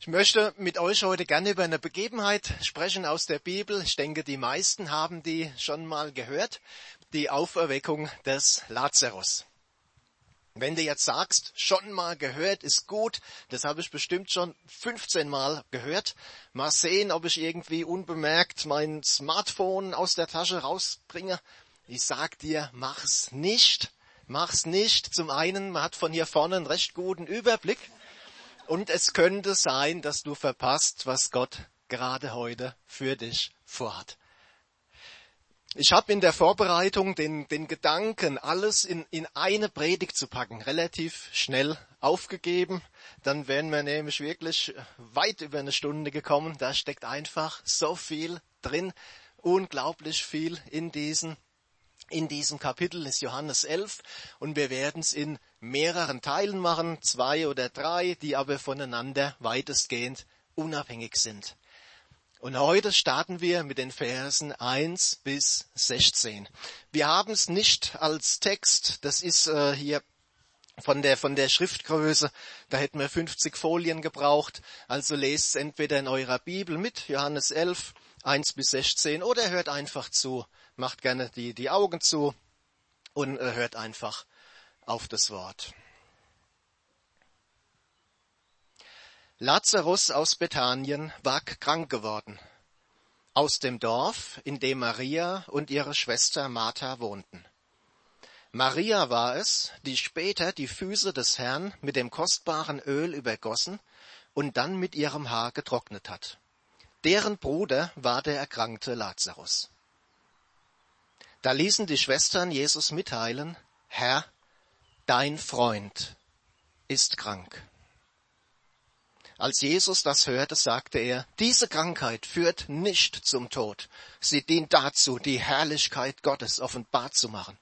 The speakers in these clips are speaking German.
Ich möchte mit euch heute gerne über eine Begebenheit sprechen aus der Bibel. Ich denke, die meisten haben die schon mal gehört. Die Auferweckung des Lazarus. Wenn du jetzt sagst, schon mal gehört, ist gut, das habe ich bestimmt schon 15 Mal gehört. Mal sehen, ob ich irgendwie unbemerkt mein Smartphone aus der Tasche rausbringe. Ich sag dir, mach's nicht. Mach's nicht. Zum einen, man hat von hier vorne einen recht guten Überblick. Und es könnte sein, dass du verpasst, was Gott gerade heute für dich vorhat. Ich habe in der Vorbereitung den, den Gedanken, alles in, in eine Predigt zu packen, relativ schnell aufgegeben. Dann wären wir nämlich wirklich weit über eine Stunde gekommen. Da steckt einfach so viel drin, unglaublich viel in diesen in diesem Kapitel ist Johannes 11 und wir werden es in mehreren Teilen machen, zwei oder drei, die aber voneinander weitestgehend unabhängig sind. Und heute starten wir mit den Versen 1 bis 16. Wir haben es nicht als Text, das ist äh, hier von der, von der Schriftgröße, da hätten wir 50 Folien gebraucht, also lest es entweder in eurer Bibel mit, Johannes 11, 1 bis 16, oder hört einfach zu, macht gerne die, die Augen zu und äh, hört einfach auf das Wort. Lazarus aus Bethanien war krank geworden, aus dem Dorf, in dem Maria und ihre Schwester Martha wohnten. Maria war es, die später die Füße des Herrn mit dem kostbaren Öl übergossen und dann mit ihrem Haar getrocknet hat. Deren Bruder war der erkrankte Lazarus. Da ließen die Schwestern Jesus mitteilen, Herr, dein Freund ist krank. Als Jesus das hörte, sagte er, diese Krankheit führt nicht zum Tod. Sie dient dazu, die Herrlichkeit Gottes offenbar zu machen.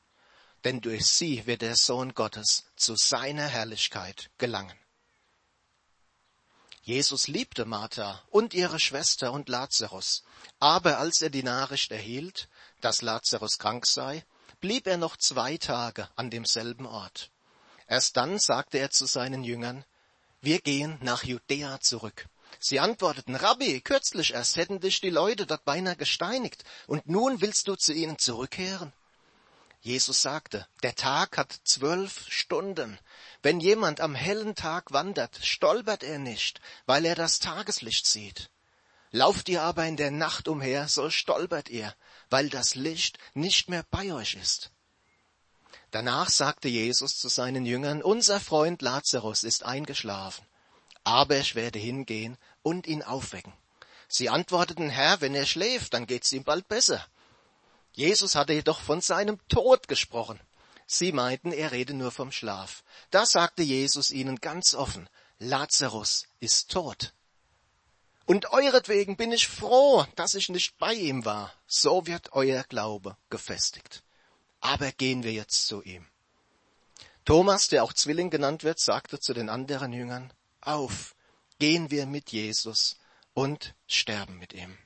Denn durch sie wird der Sohn Gottes zu seiner Herrlichkeit gelangen. Jesus liebte Martha und ihre Schwester und Lazarus. Aber als er die Nachricht erhielt, dass Lazarus krank sei, blieb er noch zwei Tage an demselben Ort. Erst dann sagte er zu seinen Jüngern, wir gehen nach Judäa zurück. Sie antworteten, Rabbi, kürzlich erst hätten dich die Leute dort beinahe gesteinigt, und nun willst du zu ihnen zurückkehren? Jesus sagte, der Tag hat zwölf Stunden. Wenn jemand am hellen Tag wandert, stolpert er nicht, weil er das Tageslicht sieht. Lauft ihr aber in der Nacht umher, so stolpert ihr, weil das Licht nicht mehr bei euch ist. Danach sagte Jesus zu seinen Jüngern, unser Freund Lazarus ist eingeschlafen, aber ich werde hingehen und ihn aufwecken. Sie antworteten, Herr, wenn er schläft, dann geht's ihm bald besser. Jesus hatte jedoch von seinem Tod gesprochen. Sie meinten, er rede nur vom Schlaf. Da sagte Jesus ihnen ganz offen, Lazarus ist tot. Und euretwegen bin ich froh, dass ich nicht bei ihm war. So wird euer Glaube gefestigt. Aber gehen wir jetzt zu ihm. Thomas, der auch Zwilling genannt wird, sagte zu den anderen Jüngern, auf, gehen wir mit Jesus und sterben mit ihm.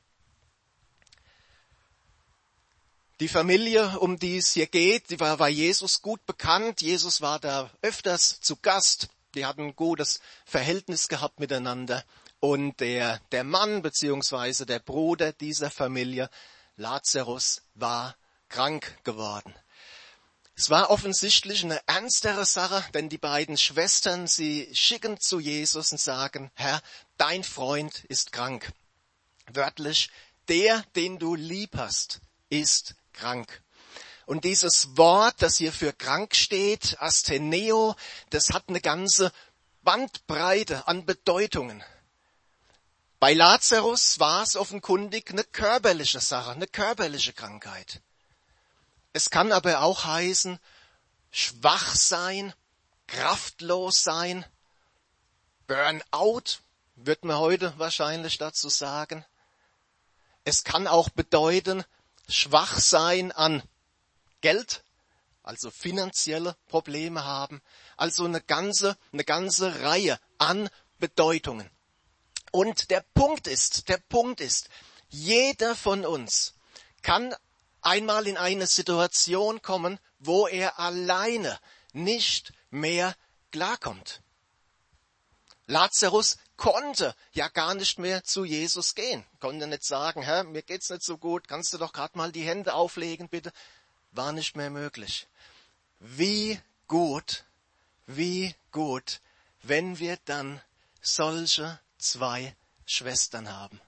Die Familie, um die es hier geht, die war, war Jesus gut bekannt. Jesus war da öfters zu Gast. Die hatten ein gutes Verhältnis gehabt miteinander. Und der, der Mann beziehungsweise der Bruder dieser Familie, Lazarus, war krank geworden. Es war offensichtlich eine ernstere Sache, denn die beiden Schwestern, sie schicken zu Jesus und sagen, Herr, dein Freund ist krank. Wörtlich, der, den du lieb hast, ist krank. Und dieses Wort, das hier für krank steht, Astheneo, das hat eine ganze Bandbreite an Bedeutungen. Bei Lazarus war es offenkundig eine körperliche Sache, eine körperliche Krankheit. Es kann aber auch heißen, schwach sein, kraftlos sein, Burnout, wird man heute wahrscheinlich dazu sagen. Es kann auch bedeuten, schwach sein an Geld, also finanzielle Probleme haben, also eine ganze, eine ganze Reihe an Bedeutungen. Und der Punkt ist, der Punkt ist, jeder von uns kann einmal in eine Situation kommen, wo er alleine nicht mehr klarkommt. Lazarus konnte ja gar nicht mehr zu Jesus gehen. Konnte nicht sagen, Herr, mir geht's nicht so gut, kannst du doch gerade mal die Hände auflegen, bitte. War nicht mehr möglich. Wie gut, wie gut, wenn wir dann solche zwei Schwestern haben.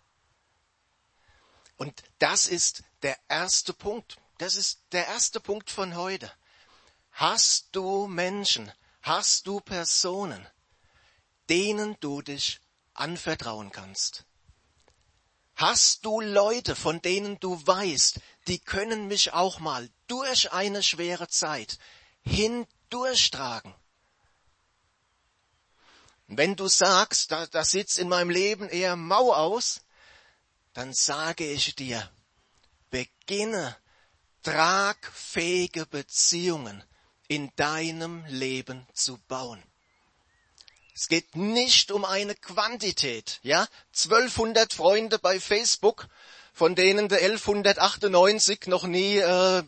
Und das ist der erste Punkt. Das ist der erste Punkt von heute. Hast du Menschen, hast du Personen, denen du dich anvertrauen kannst? Hast du Leute, von denen du weißt, die können mich auch mal durch eine schwere Zeit hindurchtragen? Wenn du sagst, da, da sieht in meinem Leben eher mau aus, dann sage ich dir, beginne tragfähige Beziehungen in deinem Leben zu bauen. Es geht nicht um eine Quantität, ja? 1200 Freunde bei Facebook, von denen du 1198 noch nie äh,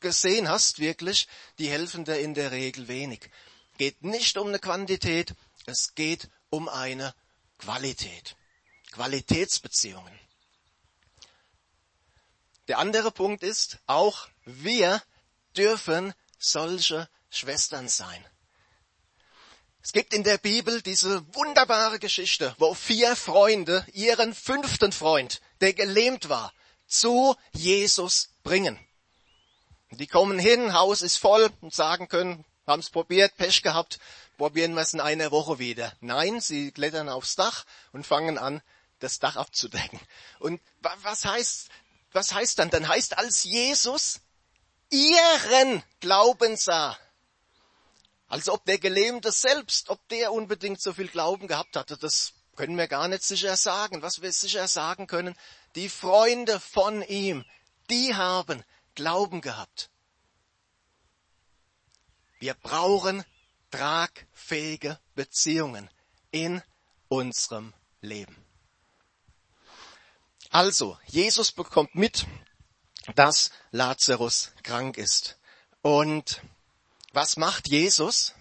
gesehen hast, wirklich, die helfen dir in der Regel wenig. Geht nicht um eine Quantität, es geht um eine Qualität. Qualitätsbeziehungen. Der andere Punkt ist, auch wir dürfen solche Schwestern sein. Es gibt in der Bibel diese wunderbare Geschichte, wo vier Freunde ihren fünften Freund, der gelähmt war, zu Jesus bringen. Die kommen hin, Haus ist voll und sagen können, haben es probiert, Pech gehabt, probieren wir es in einer Woche wieder. Nein, sie klettern aufs Dach und fangen an, das Dach abzudecken. Und was heißt was heißt dann? Dann heißt, als Jesus ihren Glauben sah, als ob der Gelähmte selbst, ob der unbedingt so viel Glauben gehabt hatte, das können wir gar nicht sicher sagen. Was wir sicher sagen können, die Freunde von ihm, die haben Glauben gehabt. Wir brauchen tragfähige Beziehungen in unserem Leben. Also, Jesus bekommt mit, dass Lazarus krank ist. Und was macht Jesus?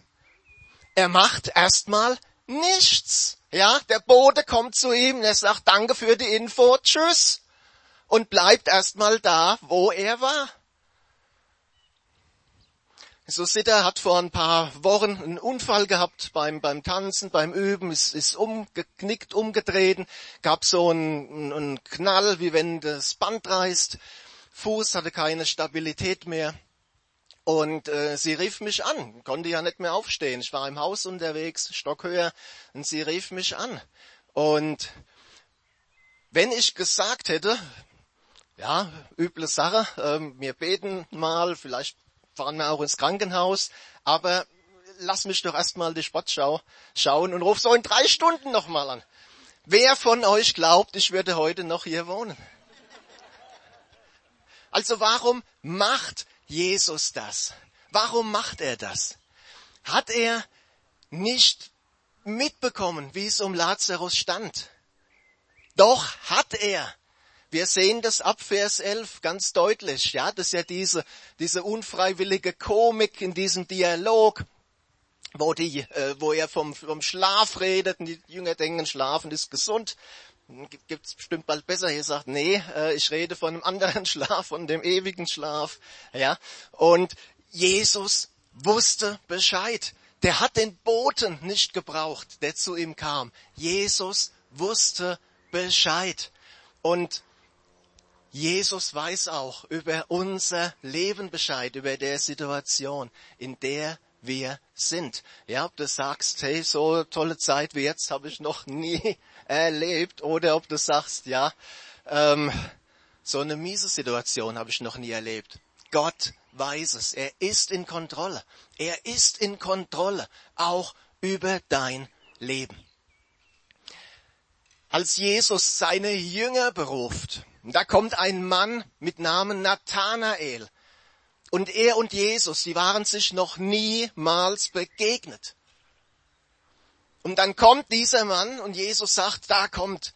Er macht erstmal nichts. Ja, der Bote kommt zu ihm, er sagt Danke für die Info, tschüss. Und bleibt erstmal da, wo er war. So Sitter hat vor ein paar Wochen einen Unfall gehabt beim, beim Tanzen, beim Üben, ist, ist umgeknickt, umgedreht, gab so einen, einen Knall, wie wenn das Band reißt. Fuß hatte keine Stabilität mehr. Und äh, sie rief mich an, konnte ja nicht mehr aufstehen. Ich war im Haus unterwegs, Stockhöher, und sie rief mich an. Und wenn ich gesagt hätte, ja, üble Sache, äh, wir beten mal, vielleicht fahren wir auch ins Krankenhaus, aber lass mich doch erstmal die Sportschau schauen und ruf so in drei Stunden nochmal an. Wer von euch glaubt, ich würde heute noch hier wohnen? Also warum macht Jesus das? Warum macht er das? Hat er nicht mitbekommen, wie es um Lazarus stand? Doch hat er. Wir sehen das ab Vers 11 ganz deutlich. Ja, das ist ja diese, diese unfreiwillige Komik in diesem Dialog, wo die, äh, wo er vom, vom Schlaf redet und die Jünger denken, Schlafen ist gesund. Gibt's bestimmt bald besser. Hier sagt, nee, äh, ich rede von einem anderen Schlaf, von dem ewigen Schlaf. Ja, und Jesus wusste Bescheid. Der hat den Boten nicht gebraucht, der zu ihm kam. Jesus wusste Bescheid. Und Jesus weiß auch über unser Leben Bescheid, über der Situation, in der wir sind. Ja, ob du sagst, hey, so tolle Zeit wie jetzt habe ich noch nie erlebt, oder ob du sagst, ja, ähm, so eine miese Situation habe ich noch nie erlebt. Gott weiß es. Er ist in Kontrolle. Er ist in Kontrolle, auch über dein Leben. Als Jesus seine Jünger beruft, da kommt ein Mann mit Namen Nathanael. Und er und Jesus, die waren sich noch niemals begegnet. Und dann kommt dieser Mann und Jesus sagt, da kommt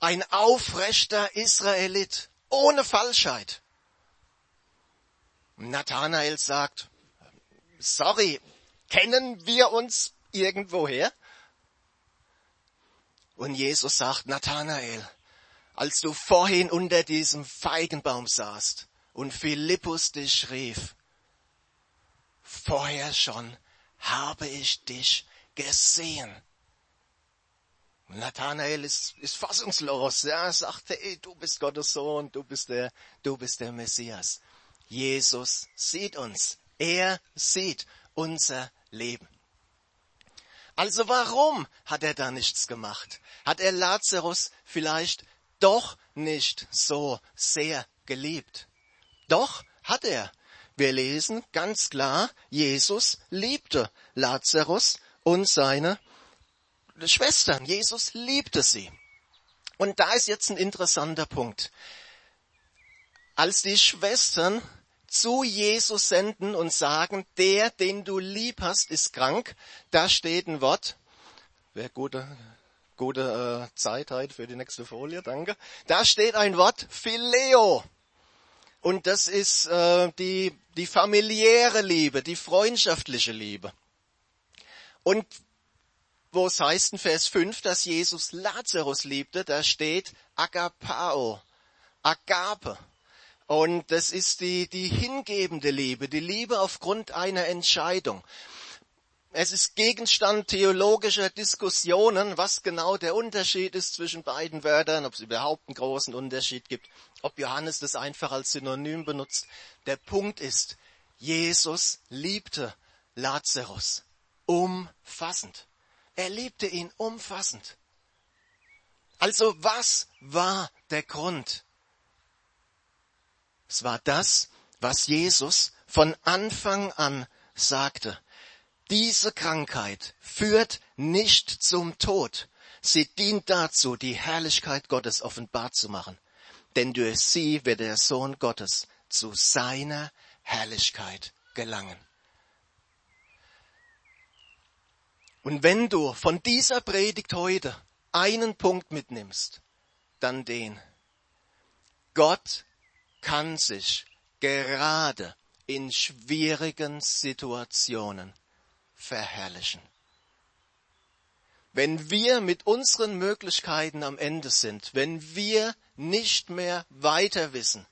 ein aufrechter Israelit ohne Falschheit. Und Nathanael sagt, sorry, kennen wir uns irgendwoher? Und Jesus sagt, Nathanael, als du vorhin unter diesem Feigenbaum saßt und Philippus dich rief, vorher schon habe ich dich gesehen. Nathanael ist, ist fassungslos. Er sagte, ey, du bist Gottes Sohn, du bist der, du bist der Messias. Jesus sieht uns. Er sieht unser Leben. Also warum hat er da nichts gemacht? Hat er Lazarus vielleicht doch nicht so sehr geliebt? Doch hat er. Wir lesen ganz klar, Jesus liebte Lazarus und seine Schwestern. Jesus liebte sie. Und da ist jetzt ein interessanter Punkt. Als die Schwestern zu Jesus senden und sagen, der, den du lieb hast, ist krank. Da steht ein Wort. Wer gute, gute äh, Zeit hat für die nächste Folie, danke. Da steht ein Wort, Phileo. Und das ist äh, die, die familiäre Liebe, die freundschaftliche Liebe. Und wo es heißt in Vers 5, dass Jesus Lazarus liebte, da steht Agapao, Agape. Und das ist die, die hingebende Liebe, die Liebe aufgrund einer Entscheidung. Es ist Gegenstand theologischer Diskussionen, was genau der Unterschied ist zwischen beiden Wörtern, ob es überhaupt einen großen Unterschied gibt, ob Johannes das einfach als Synonym benutzt. Der Punkt ist, Jesus liebte Lazarus umfassend. Er liebte ihn umfassend. Also was war der Grund? Es war das, was Jesus von Anfang an sagte. Diese Krankheit führt nicht zum Tod. Sie dient dazu, die Herrlichkeit Gottes offenbar zu machen. Denn durch sie wird der Sohn Gottes zu seiner Herrlichkeit gelangen. Und wenn du von dieser Predigt heute einen Punkt mitnimmst, dann den. Gott kann sich gerade in schwierigen Situationen verherrlichen. Wenn wir mit unseren Möglichkeiten am Ende sind, wenn wir nicht mehr weiter wissen,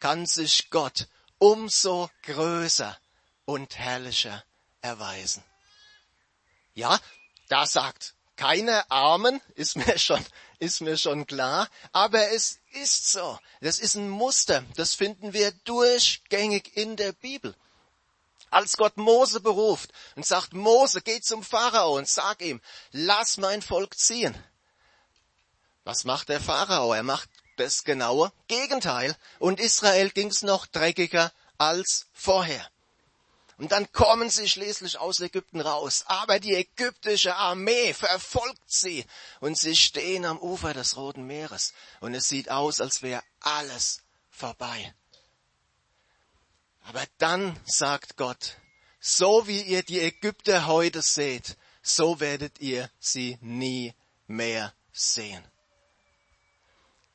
kann sich Gott umso größer und herrlicher erweisen. Ja, da sagt keine Armen, ist mir schon, ist mir schon klar. Aber es ist so. Das ist ein Muster. Das finden wir durchgängig in der Bibel. Als Gott Mose beruft und sagt, Mose, geh zum Pharao und sag ihm, lass mein Volk ziehen. Was macht der Pharao? Er macht das genaue Gegenteil. Und Israel ging's noch dreckiger als vorher. Und dann kommen sie schließlich aus Ägypten raus. Aber die ägyptische Armee verfolgt sie. Und sie stehen am Ufer des Roten Meeres. Und es sieht aus, als wäre alles vorbei. Aber dann sagt Gott, so wie ihr die Ägypter heute seht, so werdet ihr sie nie mehr sehen.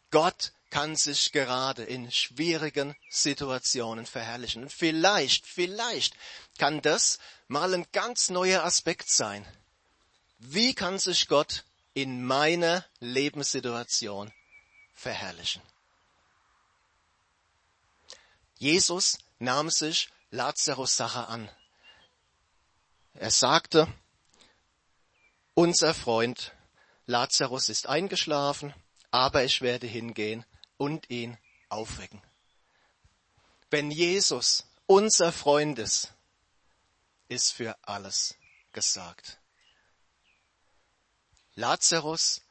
Gott kann sich gerade in schwierigen Situationen verherrlichen. Und vielleicht, vielleicht kann das mal ein ganz neuer Aspekt sein. Wie kann sich Gott in meiner Lebenssituation verherrlichen? Jesus nahm sich Lazarus Sache an. Er sagte, unser Freund Lazarus ist eingeschlafen, aber ich werde hingehen und ihn aufwecken. Wenn Jesus unser Freund ist, ist für alles gesagt. Lazarus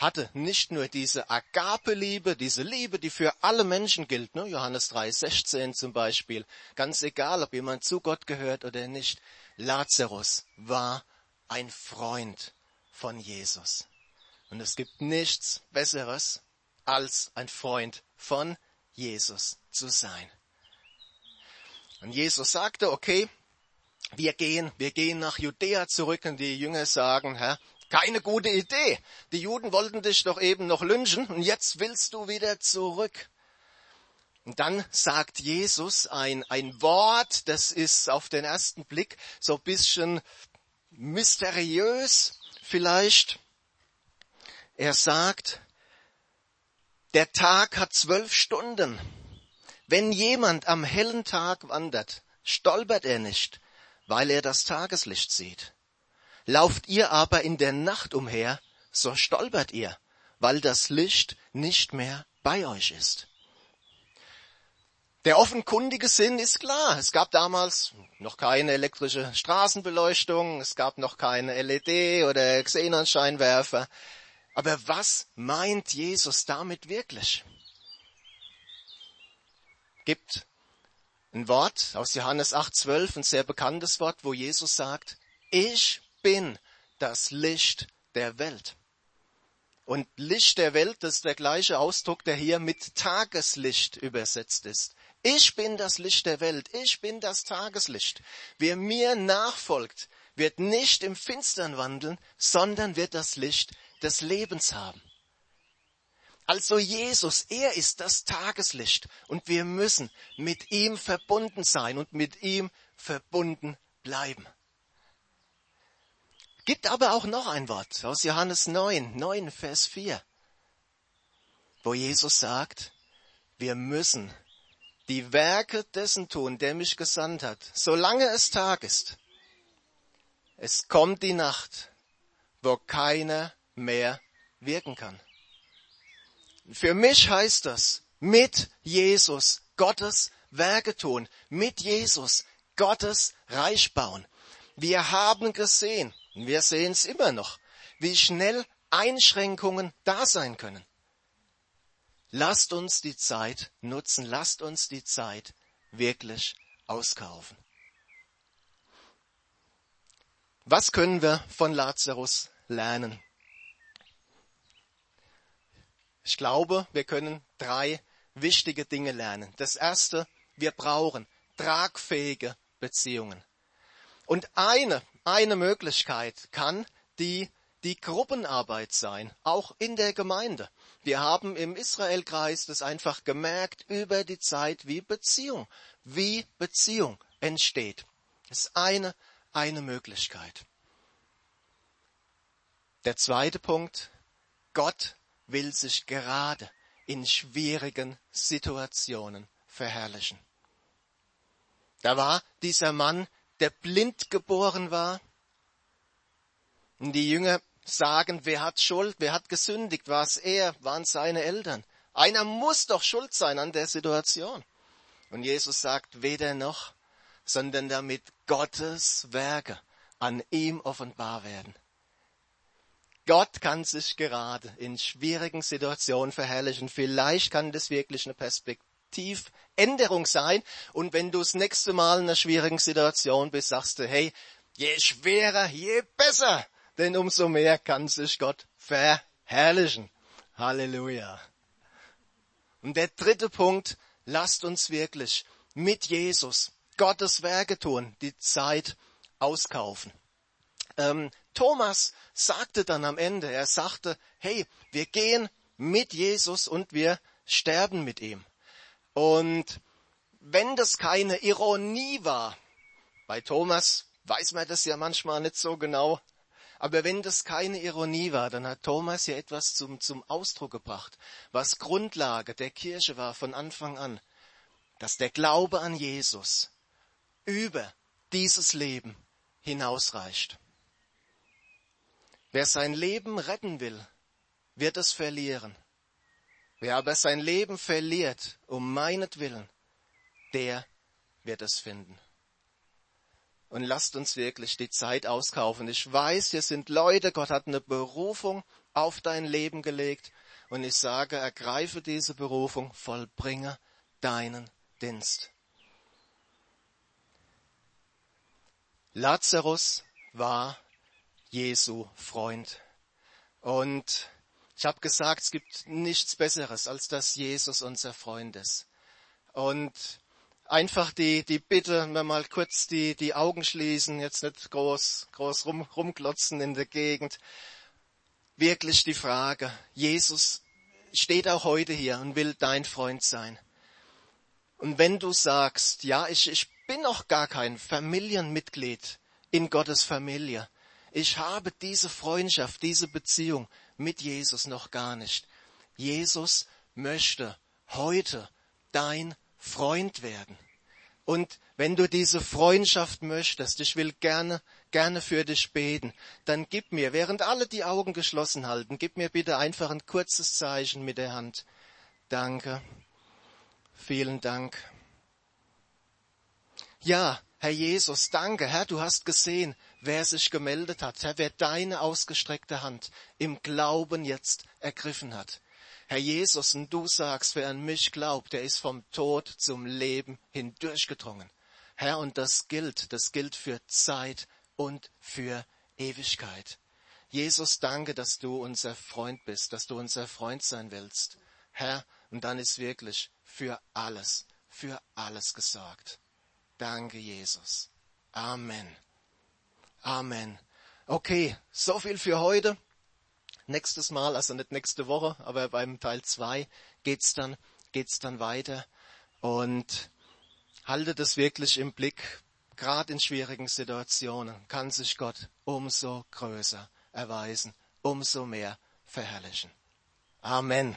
hatte nicht nur diese Agape-Liebe, diese Liebe, die für alle Menschen gilt, ne? Johannes 3, 16 zum Beispiel, ganz egal, ob jemand zu Gott gehört oder nicht. Lazarus war ein Freund von Jesus. Und es gibt nichts Besseres, als ein Freund von Jesus zu sein. Und Jesus sagte, okay, wir gehen, wir gehen nach Judäa zurück und die Jünger sagen, Herr, keine gute Idee. Die Juden wollten dich doch eben noch lynchen und jetzt willst du wieder zurück. Und dann sagt Jesus ein, ein Wort, das ist auf den ersten Blick so ein bisschen mysteriös vielleicht. Er sagt, der Tag hat zwölf Stunden. Wenn jemand am hellen Tag wandert, stolpert er nicht, weil er das Tageslicht sieht. Lauft ihr aber in der Nacht umher, so stolpert ihr, weil das Licht nicht mehr bei euch ist. Der offenkundige Sinn ist klar. Es gab damals noch keine elektrische Straßenbeleuchtung, es gab noch keine LED oder Xenonscheinwerfer. Aber was meint Jesus damit wirklich? Gibt ein Wort aus Johannes 8,12, ein sehr bekanntes Wort, wo Jesus sagt, ich bin das Licht der Welt. Und Licht der Welt, das ist der gleiche Ausdruck, der hier mit Tageslicht übersetzt ist. Ich bin das Licht der Welt. Ich bin das Tageslicht. Wer mir nachfolgt, wird nicht im Finstern wandeln, sondern wird das Licht des Lebens haben. Also Jesus, er ist das Tageslicht und wir müssen mit ihm verbunden sein und mit ihm verbunden bleiben. Gibt aber auch noch ein Wort aus Johannes 9, 9, Vers 4, wo Jesus sagt, wir müssen die Werke dessen tun, der mich gesandt hat, solange es Tag ist. Es kommt die Nacht, wo keiner mehr wirken kann. Für mich heißt das, mit Jesus Gottes Werke tun, mit Jesus Gottes Reich bauen. Wir haben gesehen, wir sehen es immer noch, wie schnell Einschränkungen da sein können. Lasst uns die Zeit nutzen, lasst uns die Zeit wirklich auskaufen. Was können wir von Lazarus lernen? Ich glaube, wir können drei wichtige Dinge lernen. Das erste, wir brauchen tragfähige Beziehungen. Und eine, eine Möglichkeit kann die, die Gruppenarbeit sein, auch in der Gemeinde. Wir haben im Israelkreis das einfach gemerkt über die Zeit, wie Beziehung, wie Beziehung entsteht. Das ist eine, eine Möglichkeit. Der zweite Punkt, Gott will sich gerade in schwierigen Situationen verherrlichen. Da war dieser Mann, der blind geboren war. Und die Jünger sagen, wer hat Schuld, wer hat gesündigt, war es er, waren seine Eltern. Einer muss doch schuld sein an der Situation. Und Jesus sagt, weder noch, sondern damit Gottes Werke an ihm offenbar werden. Gott kann sich gerade in schwierigen Situationen verherrlichen. Vielleicht kann das wirklich eine Perspektivänderung sein. Und wenn du das nächste Mal in einer schwierigen Situation bist, sagst du, hey, je schwerer, je besser. Denn umso mehr kann sich Gott verherrlichen. Halleluja. Und der dritte Punkt, lasst uns wirklich mit Jesus Gottes Werke tun, die Zeit auskaufen. Ähm, Thomas sagte dann am Ende, er sagte, hey, wir gehen mit Jesus und wir sterben mit ihm. Und wenn das keine Ironie war, bei Thomas weiß man das ja manchmal nicht so genau, aber wenn das keine Ironie war, dann hat Thomas hier etwas zum, zum Ausdruck gebracht, was Grundlage der Kirche war von Anfang an, dass der Glaube an Jesus über dieses Leben hinausreicht. Wer sein Leben retten will, wird es verlieren. Wer aber sein Leben verliert um meinetwillen, der wird es finden. Und lasst uns wirklich die Zeit auskaufen. Ich weiß, hier sind Leute, Gott hat eine Berufung auf dein Leben gelegt. Und ich sage, ergreife diese Berufung, vollbringe deinen Dienst. Lazarus war Jesu Freund. Und ich habe gesagt, es gibt nichts Besseres, als dass Jesus unser Freund ist. Und einfach die, die Bitte, wenn wir mal kurz die, die Augen schließen, jetzt nicht groß, groß rum, rumklotzen in der Gegend. Wirklich die Frage, Jesus steht auch heute hier und will dein Freund sein. Und wenn du sagst, ja, ich, ich bin noch gar kein Familienmitglied in Gottes Familie, ich habe diese Freundschaft, diese Beziehung mit Jesus noch gar nicht. Jesus möchte heute dein Freund werden. Und wenn du diese Freundschaft möchtest, ich will gerne, gerne für dich beten, dann gib mir, während alle die Augen geschlossen halten, gib mir bitte einfach ein kurzes Zeichen mit der Hand. Danke. Vielen Dank. Ja, Herr Jesus, danke, Herr, du hast gesehen, wer sich gemeldet hat, Herr, wer deine ausgestreckte Hand im Glauben jetzt ergriffen hat. Herr Jesus, und du sagst, wer an mich glaubt, der ist vom Tod zum Leben hindurchgedrungen. Herr, und das gilt, das gilt für Zeit und für Ewigkeit. Jesus, danke, dass du unser Freund bist, dass du unser Freund sein willst. Herr, und dann ist wirklich für alles, für alles gesorgt. Danke, Jesus. Amen. Amen. Okay, so viel für heute. Nächstes Mal, also nicht nächste Woche, aber beim Teil zwei geht's dann, geht's dann weiter. Und halte das wirklich im Blick. Gerade in schwierigen Situationen kann sich Gott umso größer erweisen, umso mehr verherrlichen. Amen.